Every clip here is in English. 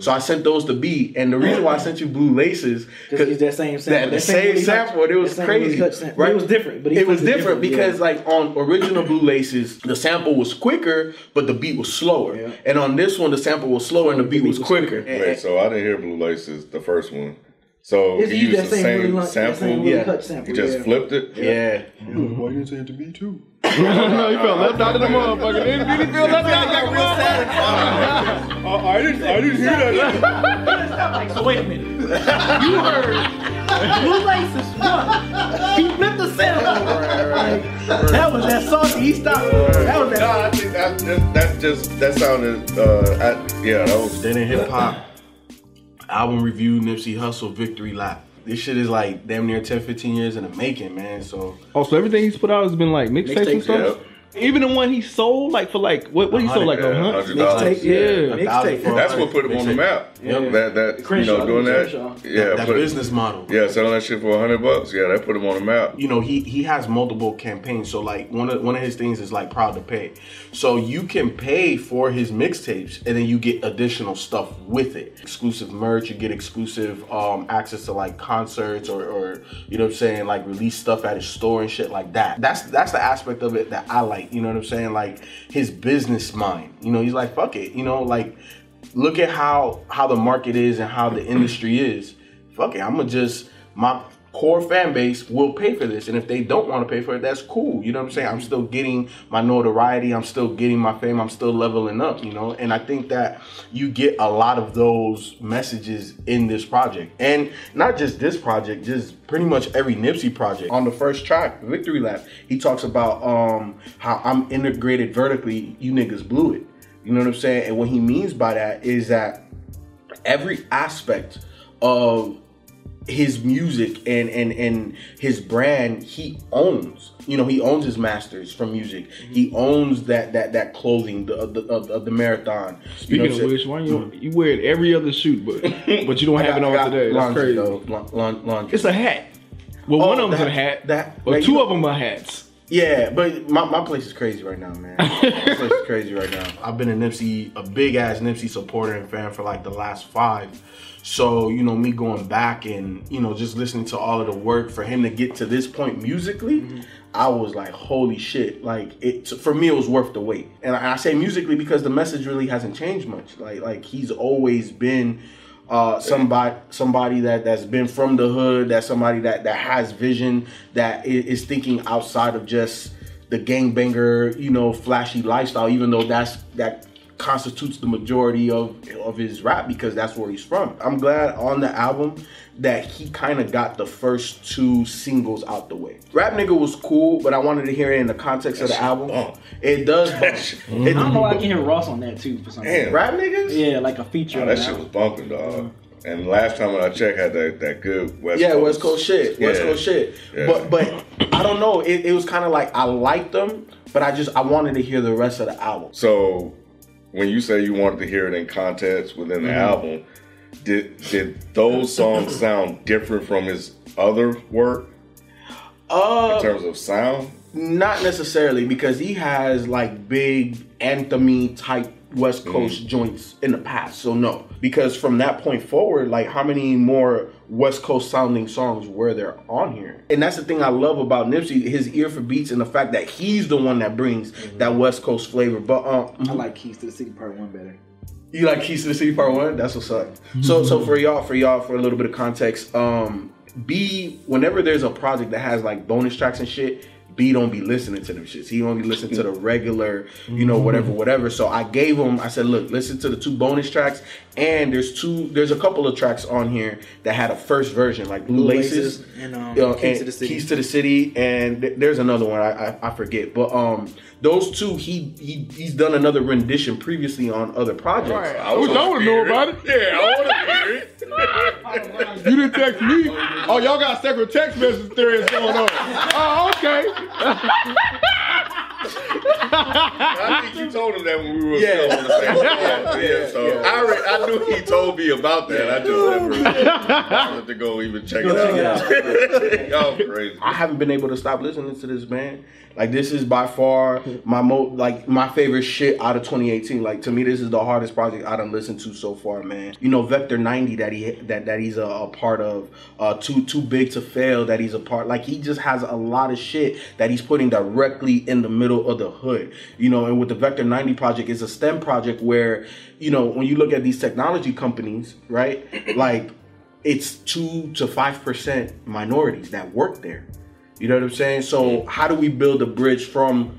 So I sent those to B, and the reason why I sent you Blue Laces Because it's that same sample. that the That same Willie sample, Hutch- it was that same Willie crazy, Hutch sample. But It was different, but it was flipped different because, yeah. like, on original Blue Laces, the sample was quicker, but the beat was slower, Yeah. and on this one, the sample was slower and the beat was quicker. And- Wait, so I didn't hear Blue Laces, the first one. So It's he used used the same same Hutch- sample. same Yeah. Hutch He sample. just yeah. flipped it. yeah, Why you didn't say it to me too? no, you felt left out of the motherfucker. Didn't did he feel left out like a motherfucker? Uh, I didn't. I didn't hear that. So wait a minute. You heard Blue Laces one. He flipped the sample. Like, that was that salty. He stopped. That was no, that. I think that, that, that just that sounded. Uh, I, yeah, that was. Then in hip hop, album review, Nipsey Hussle, Victory Lap. This shit is like damn near 10, 15 years in the making, man. So Oh, so everything he's put out has been like mixtapes and Mixtapes, stuff. Even the one he sold, like for like what? What he sold like a hundred? hundred dollars. Mixtape, yeah. Yeah. Mixtape. That's what put him on the map. Yep. That that you know doing that. Crenshaw. Yeah, that put it- business model. Yeah, selling that shit for a hundred bucks. Yeah, that put him on the map. you know he he has multiple campaigns so like one of one of his things is like proud to pay so you can pay for his mixtapes and then you get additional stuff with it exclusive merch you get exclusive um access to like concerts or or you know what i'm saying like release stuff at his store and shit like that that's that's the aspect of it that i like you know what i'm saying like his business mind you know he's like fuck it you know like look at how how the market is and how the industry is. Fuck it, I'm gonna just my core fan base will pay for this, and if they don't want to pay for it, that's cool. You know what I'm saying? I'm still getting my notoriety. I'm still getting my fame. I'm still leveling up. You know, and I think that you get a lot of those messages in this project, and not just this project, just pretty much every Nipsey project. On the first track, Victory Lap, he talks about um how I'm integrated vertically. You niggas blew it. You know what I'm saying? And what he means by that is that every aspect of his music and and and his brand he owns you know he owns his masters from music he mm-hmm. owns that that that clothing the the, of, of the marathon you know Speaking of which, why you you wear it every other suit but but you don't have got- it on today. That's crazy. though. La- la- laundry. It's a hat. Well, Oh, one of them's that- a hat. that- or like, two you- of them are hats. Yeah, but my, my place is crazy right now, man. my place is crazy right now. I've been a Nipsey, a big ass Nipsey supporter and fan for like the last five. So, you know, me going back and, you know, just listening to all of the work for him to get to this point musically, mm-hmm. I was like, holy shit. Like it for me it was worth the wait. And I, I say musically because the message really hasn't changed much. Like like he's always been uh, somebody somebody that that's been from the hood, that's somebody that that has vision, that is thinking outside of just the gangbanger, you know, flashy lifestyle. Even though that's that constitutes the majority of of his rap because that's where he's from. I'm glad on the album that he kind of got the first two singles out the way. Rap nigga was cool, but I wanted to hear it in the context of the album. bump. It does. Bump. shit- It, I don't know why I can hear Ross on that too for some reason. Rap niggas. Yeah, like a feature. Oh, that the shit was album. bumping, dog. Mm-hmm. And last time when I checked, had that, that good West Yeah, Coast. West Coast shit. West Yeah. Coast shit. Yeah. But but I don't know. It, it was kind of like I liked them, but I just I wanted to hear the rest of the album. So when you say you wanted to hear it in context within the Mm-hmm. album, did did those songs sound different from his other work Uh, in terms of sound? not necessarily because he has like big anthemy type West Coast joints in the past. So no, because from that point forward, like how many more West Coast sounding songs where they're on here? And that's the thing I love about Nipsey, his ear for beats and the fact that he's the one that brings that West Coast flavor. But um, I like Keys to the City Part One better. You like Keys to the City Part One? That's what's up. So so for y'all, for y'all, for a little bit of context, um, B, whenever there's a project that has like bonus tracks and shit, B don't be listening to them shits. He only listen to the regular, you know, whatever, whatever. So I gave him, I said, look, listen to the two bonus tracks, and there's two, there's a couple of tracks on here that had a first version, like Blue, Blue Laces, Laces and, um, you know, Keys and to the City. Keys to the City, and th- there's another one I, I, I forget, but um, those two he he he's done another rendition previously on other projects. I wish I would know about it. Yeah, I want to hear it. You didn't text me. Oh, y'all got separate text message threads going on. Oh, okay. I think you told him that when we were Yeah. still on the same yeah, yeah, so I, already, I knew he told me about that. I just never wanted to go even check it out. Y'all crazy. I haven't been able to stop listening to this man. Like this is by far my mo like my favorite shit out of 2018. Like to me, this is the hardest project I done listened to so far, man. You know, Vector 90 that he that that he's a, a part of. Uh, too too big to fail that he's a part. Like he just has a lot of shit that he's putting directly in the middle of the hood. You know, and with the Vector 90 project, it's a STEM project where you know when you look at these technology companies, right? Like it's two to five percent minorities that work there. You know what I'm saying? So how do we build a bridge from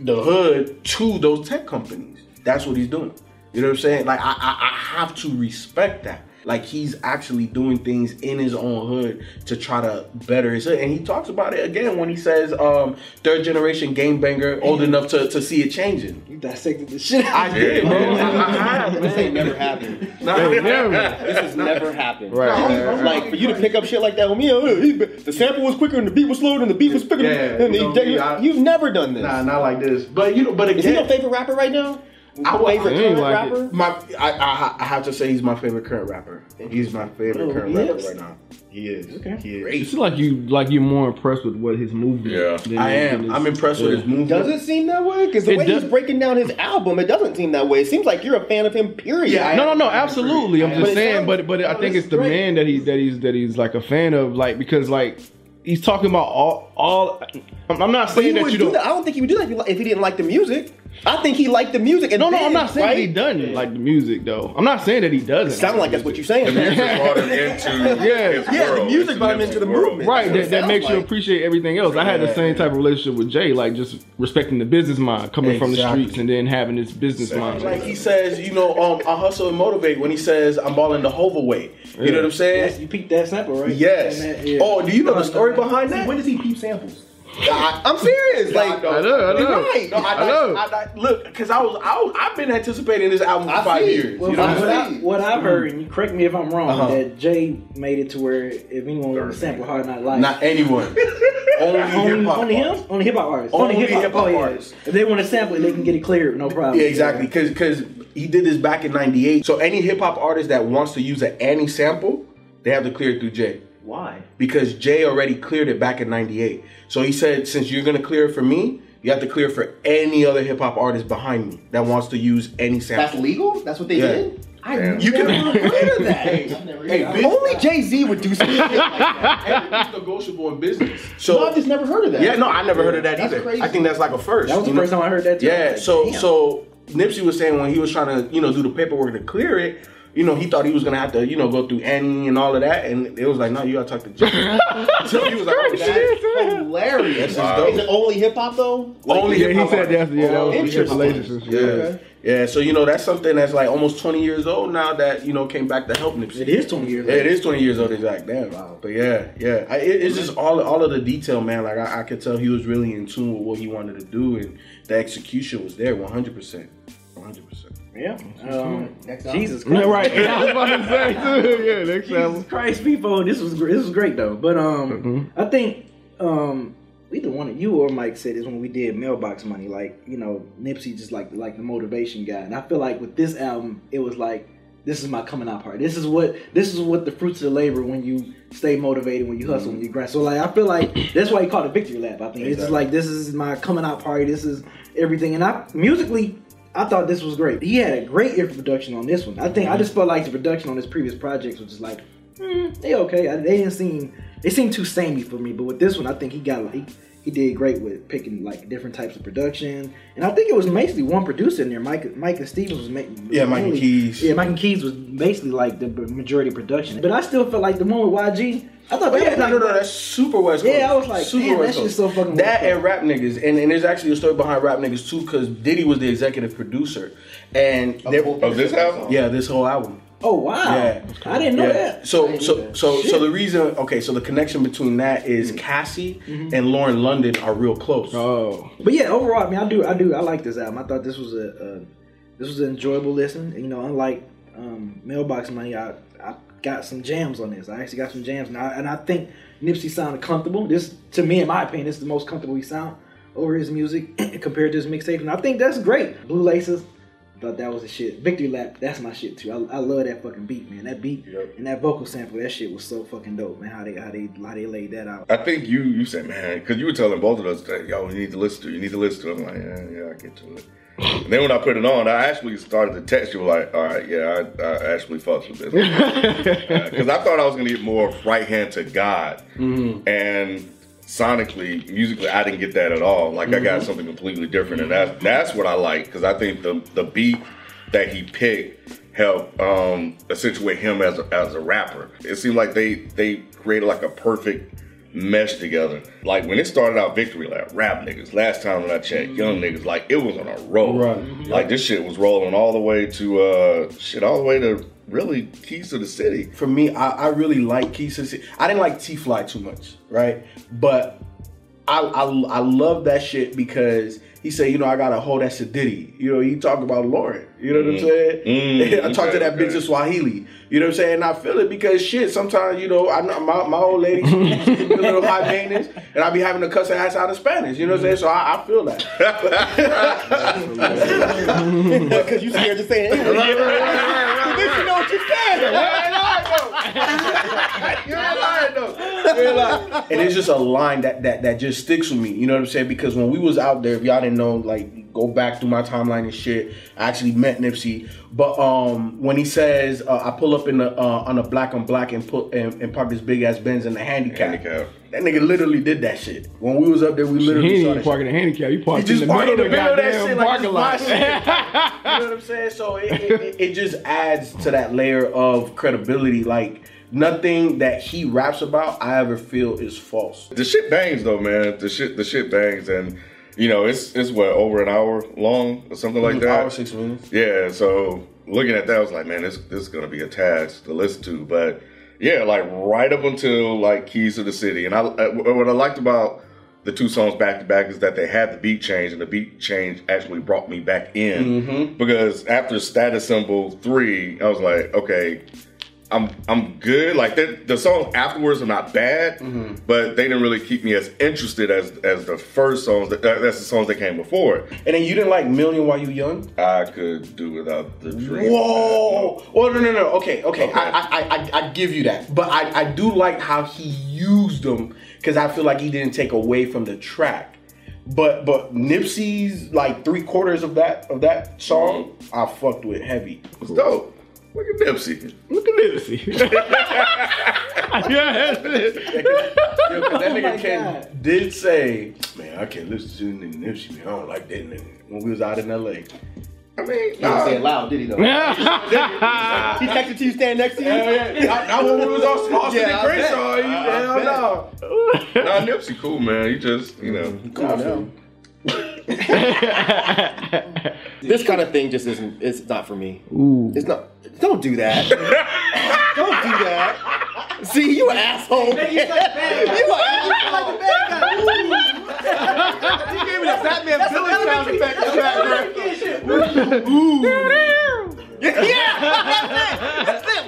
the hood to those tech companies? That's what he's doing. You know what I'm saying? Like I, I, I have to respect that. Like he's actually doing things in his own hood to try to better his hood. And he talks about it again when he says um, third generation game banger, old enough to, to see it changing. You dissected the shit. I did, bro. I, I have, This ain't never happened. Nah, Never. This has never happened. Right, right, right. Like for you to pick up shit like that with me, oh, the sample was quicker and the beat was slower and the beat was quicker. Yeah, and you know the- me, I- you've never done this. Nah, not like this. But you know, but again, Is he your favorite rapper right now? I would- favorite current like it. rapper? My, I, I, I have to say he's my favorite current rapper. He's my favorite Oh, current rapper is? right now. He is. Okay. He is. It's like you like you're more impressed with what his movement. Yeah. than- I am. than I'm his- impressed with his movement. Does it seem that way? Because the It way does- he's breaking down his album, it doesn't seem that way. It seems like you're a fan of him. Period. Yeah, No, no, no, absolutely. I'm just But saying, sounds- but but I oh, think this it's the man that he that he's that he's like a fan of, like because like he's talking about all all. I'm I'm not But he saying that would you do don't. that. I don't think he would do that if he, li- if he didn't like the music. I think he liked the music. And No, no, then, I'm not saying right? that he doesn't like the music though. I'm not saying that he doesn't. Sound like that's what you're saying. The music brought him into Yeah. his Yeah, the world, music brought him into the world. movement. Right, that, that sounds makes you appreciate everything else. I had the same type of relationship with Jay, like just respecting the business mind, coming from the streets, and then having this business mind. Like he says, you know, um, I hustle and motivate when he says I'm balling the Hova way. You know what I'm That's, saying? you peeped that sample, right? Yes. That- yeah. Oh, do you know the story behind that? when does he peep samples? I, I'm serious. Like, I know, I know. You're right. No, I, I know. I, I, look, because I was, I, I've been anticipating this album for I five see. years. Well, you know what, what I'm saying? I, what I've heard, and you correct me if I'm wrong, Uh-huh. that Jay made it to where if anyone wants to sample Hard Knock Life, Not anyone. only only, only him, only hip hop artists, Only hip-hop- hip-hop oh, yeah. artists. If they want to sample it, they can get it cleared, no problem. Yeah, exactly. Because because he did this back in '98. So any hip hop artist that wants to use an Annie sample, they have to clear it through Jay. Why? because Jay already cleared it back in '98. So he said, since you're gonna clear it for me, you have to clear for any other hip hop artist behind me that wants to use any sample. that's legal? That's what they Yeah. did? I Damn. You can- never heard of that. Hey, bitch, Only Jay Z would do something like that. everything's negotiable in business. No, So I've just never heard of that. yeah, no, I never heard of that That's either. crazy. I think that's like a first. That was the you know? first time I heard that. Too. Yeah. Like, So damn. so Nipsey was saying when he was trying to you know do the paperwork to clear it. You know, he thought he was gonna have to, you know, go through Annie and all of that, and it was like, no, you gotta talk to Jay. so he was like, oh, that, Hilarious. That's dope. Is it only hip hop though? Like, Only Yeah, hip he hop said that's yeah, that was oh, his Interesting. relationship. Yeah. Okay. Yeah, so you know that's something that's like almost 20 years old now that you know came back to help Nipsey. it is 20 years. Yeah, it later. 20 years old, exact. Damn. But yeah, yeah, I, it, it's just all all of the detail, man. Like I, I could tell he was really in tune with what he wanted to do, and the execution was there, 100, percent 100. percent Yeah. Um, Next album. Jesus Christ. Yeah, right. I was about to say too. Yeah, next Jesus album. Christ, people, this was this was great though. But um, I think um, either one of you or Mike said this when we did Mailbox Money. Like you know, Nipsey just like like the motivation guy, and I feel like with this album, it was like this is my coming out party. This is what this is what the fruits of the labor when you stay motivated, when you hustle, when you grind. So like I feel like that's why he called it victory lap. I think it's just like this is my coming out party. This is everything, and I musically. I thought this was great. He had a great production on this one. I think I just felt like the production on his previous projects was just like, hmm, they okay. I, they didn't seem they seemed too samey for me. But with this one, I think he got he, he did great with picking like different types of production. And I think it was basically one producer in there. Mike Mike and Stevens was making Yeah, Mike and Keys. Yeah, Mike and Keys was basically like the majority of production. But I still felt like the one with YG. I thought Oh, that yeah, was no, like, no, no, that's super West Coast. Yeah, I was like, super damn, West that shit's Coast. so fucking That West and rap niggas, and, and there's actually a story behind rap niggas too, because Diddy was the executive producer, and there, Of this album? yeah, this whole album. Oh wow, Yeah. I didn't know Yeah. that. So so that. so Shit. so the reason okay, so the connection between that is Cassie and Lauren London are real close. Oh, But yeah, overall, I mean, I do, I do, I like this album. I thought this was a, a this was an enjoyable listen. You know, unlike um, Mailbox Money, I, I got some jams on this. I actually got some jams, and I, and I think Nipsey sounded comfortable. This, to me, in my opinion, this is the most comfortable he sound over his music compared to his mixtape, and I think that's great. Blue Laces, thought that was the shit. Victory Lap, that's my shit too. I, I love that fucking beat, man. That beat and that vocal sample, that shit was so fucking dope, man. How they how they how they laid that out. I think you you said, man, because you were telling both of us that, yo, you need to listen to it. You need to listen to it. I'm like, yeah, yeah, I get to it. And then when I put it on, I actually started to text you like, all right, yeah, I, I actually fucks with this. Because I thought I was going to get more right hand to God. Mm-hmm. And sonically, musically, I didn't get that at all. Like I got something completely different. And that's, that's what I like. Because I think the, the beat that he picked helped um, accentuate him as a, as a rapper. It seemed like they, they created like a perfect mesh together. Like when it started out Victory Lap, rap niggas, last time when I checked, young niggas, like it was on a roll. Right. Like this shit was rolling all the way to uh shit, all the way to really Keys to the City. For me, I, I really like Keys to the City. I didn't like T Fly too much, right? But I, I I love that shit because he said, you know, I got a hold that ditty. You know, he talk about Lauren. You know what I'm saying? Mm, I talk to okay, that bitch okay. in Swahili. You know what I'm saying? And I feel it because shit, sometimes, you know, I know my, my old lady, she's a little high maintenance, and I be having to cuss her ass out in Spanish. You know what I'm saying? So I, I feel that. Because you scared to say it. Anyway. At least you know what you're saying. and it's just a line that that that just sticks with me. You know what I'm saying? Because when we was out there, if y'all didn't know, like go back through my timeline and shit. I actually met Nipsey, but um, when he says uh, I pull up in the uh, on a black on black and put and, and park this big ass Benz in the handicap. Handicap. That nigga literally did that shit. When we was up there, we literally He saw ain't that even parking shit. a handicap. You parked He in the middle of the the middle of that shit like parking lot. shit. you know what I'm saying? So it, it, it just adds to that layer of credibility. Like nothing that he raps about, I ever feel is false. The shit bangs though, man. The shit the shit bangs and you know, it's it's what, over an hour long or something like that. Hour six minutes. Yeah, so looking at that, I was like, man, this this is gonna be a task to listen to. But yeah, like right up until like Keys to the City, and I uh, what I liked about the two songs back to back is that they had the beat change, and the beat change actually brought me back in because after Status Symbol three, I was like, okay. I'm I'm good. Like the, the songs afterwards are not bad, but they didn't really keep me as interested as as the first songs. That, uh, that's the songs that came before it. And then you didn't like Million while you young? I could do without the dream. Whoa! Well, no, no, no. Okay, okay. Okay. I, I, I, I give you that, but I, I do like how he used them because I feel like he didn't take away from the track. But but Nipsey's like three quarters of that of that song, I fucked with heavy. It's dope. Look at Nipsey. Look at Nipsey. yeah, that's it. Yo, 'cause that Oh my nigga Ken God. did say, "Man, I can't listen to nigga Nipsey. Man, I don't like that nigga." When we was out in L.A. I mean, He didn't say it loud, did he though? Yeah, He texted to you stand next to you. Yeah, yeah. Not when we was on Slauson Yeah, and I Crenshaw. you- I Hell no. nah, Nipsey cool, man. He just, you know. Cool now. This kind of thing just isn't. It's not for me. It's not. Don't do that. don't do that. See, you an asshole. you an asshole. He gave me the Fat Man Billy sound effect in the background. Yeah, that's it.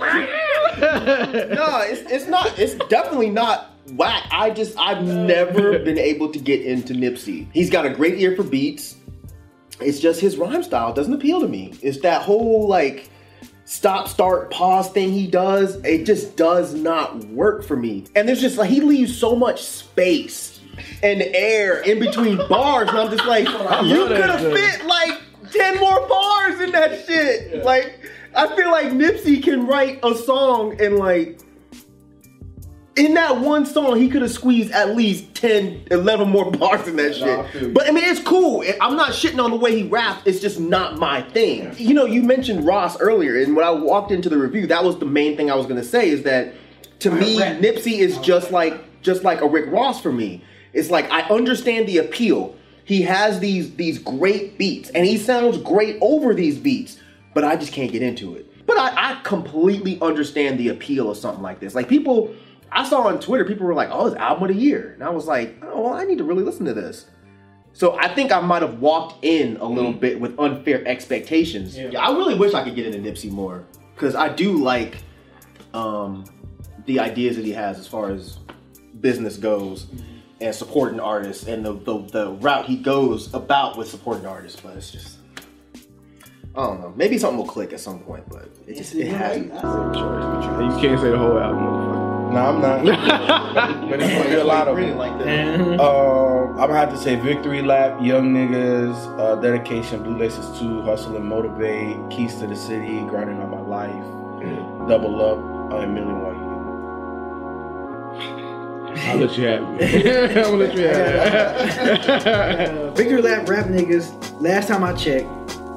That's it. no, it's it's not. It's definitely not whack. I just I've never been able to get into Nipsey. He's got a great ear for beats. It's just his rhyme style doesn't appeal to me. It's that whole like stop, start, pause thing he does. It just does not work for me. And there's just like he leaves so much space and air in between bars, and I'm just like, you could have fit like ten more bars in that shit. Like I feel like Nipsey can write a song and like in that one song, he could have squeezed at least 10, 11 more bars in that Nah, shit. you. But I mean, it's cool. I'm not shitting on the way he rapped. It's just not my thing. You know, you mentioned Ross earlier, and when I walked into the review, that was the main thing I was gonna say is that to me, Nipsey is oh. just like just like a Rick Ross for me. It's like I understand the appeal. He has these these great beats, and he sounds great over these beats, but I just can't get into it. But I, I completely understand the appeal of something like this. Like people, I saw on Twitter, people were like, "Oh, it's album of the year," and I was like, "Oh, well, I need to really listen to this." So I think I might have walked in a little bit with unfair expectations. Yeah. I really wish I could get into Nipsey more because I do like um, the ideas that he has as far as business goes. and supporting artists and the, the the route he goes about with supporting artists. But it's just I don't know. Maybe something will click at some point, but it just it hasn't. You can't say the whole album, motherfucker. No, I'm not. but it's gonna be a lot of Really like that. Uh, I'm gonna have to say Victory Lap, Young Niggas, uh, Dedication, Blue Laces 2, Hussle and Motivate, Keys to the City, Grinding on My Life, Double Up, uh, and Million While I'll let you have it. I'm gonna let you have it. Victory Lap, Rap Niggas, last time I checked,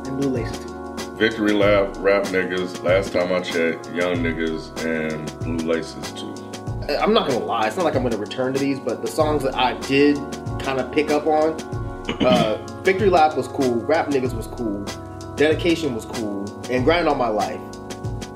and Blue Laces too. Victory Lap, Rap Niggas, last time I checked, Young Niggas, and Blue Laces too. I'm not gonna lie, it's not like I'm gonna return to these, but the songs that I did kind of pick up on, uh, Victory Lap was cool, Rap Niggas was cool, Dedication was cool, and Grind on My Life.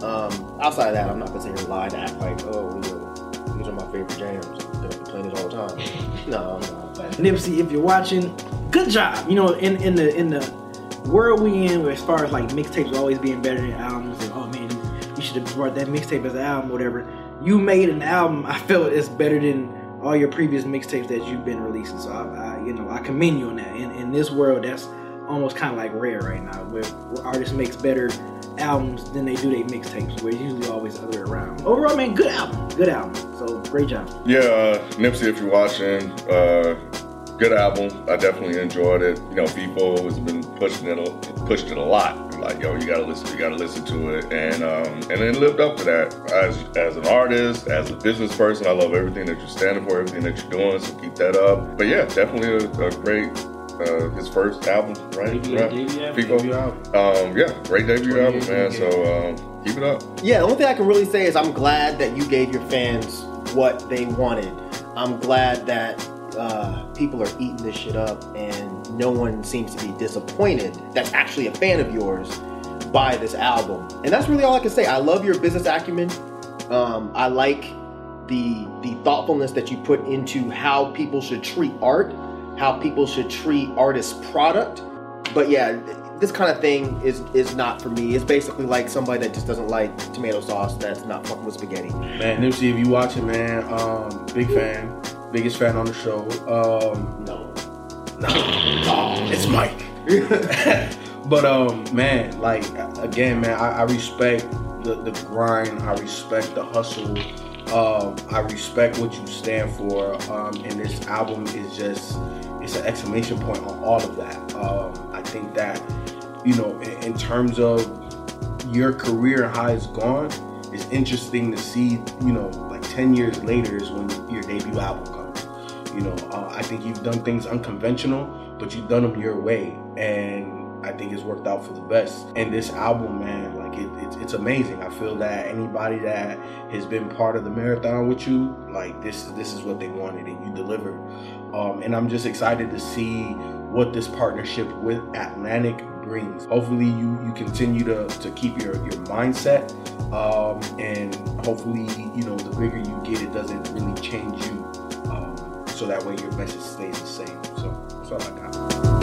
Um, outside of that, I'm not gonna sit here and lie to act like, oh, you know, these are my favorite jams. I'm gonna playing these all the time. no, I'm not. Nipsey, if you're watching, good job. You know, in in the in the world we in, as far as like mixtapes always being better than albums, and oh man, you should have brought that mixtape as an album, whatever. You made an album. I felt it's better than all your previous mixtapes that you've been releasing. So I, I you know, I commend you on that. In in this world, that's almost kind of like rare right now, where, where artists makes better albums than they do their mixtapes, where it's usually always the other way around. Overall, man, good album, good album. So great job. Yeah, uh, Nipsey, if you're watching, uh, good album. I definitely enjoyed it. You know, people has been pushing it, pushed it a lot. Like, yo, you gotta listen, you gotta listen to it, and um, and it lived up to that. As as an artist, as a business person, I love everything that you're standing for, everything that you're doing. So keep that up. But yeah, definitely a, a great. Uh, his first album, right? Debut- Right. debut album, People- debut album. Um, yeah, great debut album, man. 28 So um, keep it up. Yeah, the only thing I can really say is I'm glad that you gave your fans what they wanted. I'm glad that uh, people are eating this shit up and no one seems to be disappointed that's actually a fan of yours by this album. And that's really all I can say. I love your business acumen. Um, I like the the thoughtfulness that you put into how people should treat art, how people should treat artists' product. But yeah, this kind of thing is is not for me. It's basically like somebody that just doesn't like tomato sauce that's not fucking with spaghetti. Man, Nipsey, if you watching, man, um, big fan, biggest fan on the show. Um, No. no, oh, it's Mike. but um, man, like again, man, I, I respect the the grind. I respect the hustle. Um, I respect what you stand for. Um, and this album is just it's an exclamation point on all of that. Um, I think that you know, in, in terms of your career and how it's gone, it's interesting to see, you know, like 10 years later is when your debut album comes. You know, uh, I think you've done things unconventional, but you've done them your way. And I think it's worked out for the best. And this album, man, like it, it's, it's amazing. I feel that anybody that has been part of the marathon with you, like this, this is what they wanted and you delivered. Um, and I'm just excited to see what this partnership with Atlantic brings. Hopefully, you you continue to, to keep your your mindset, um, and hopefully, you know, the bigger you get, it doesn't really change you so that way your message stays the same. So that's all I got.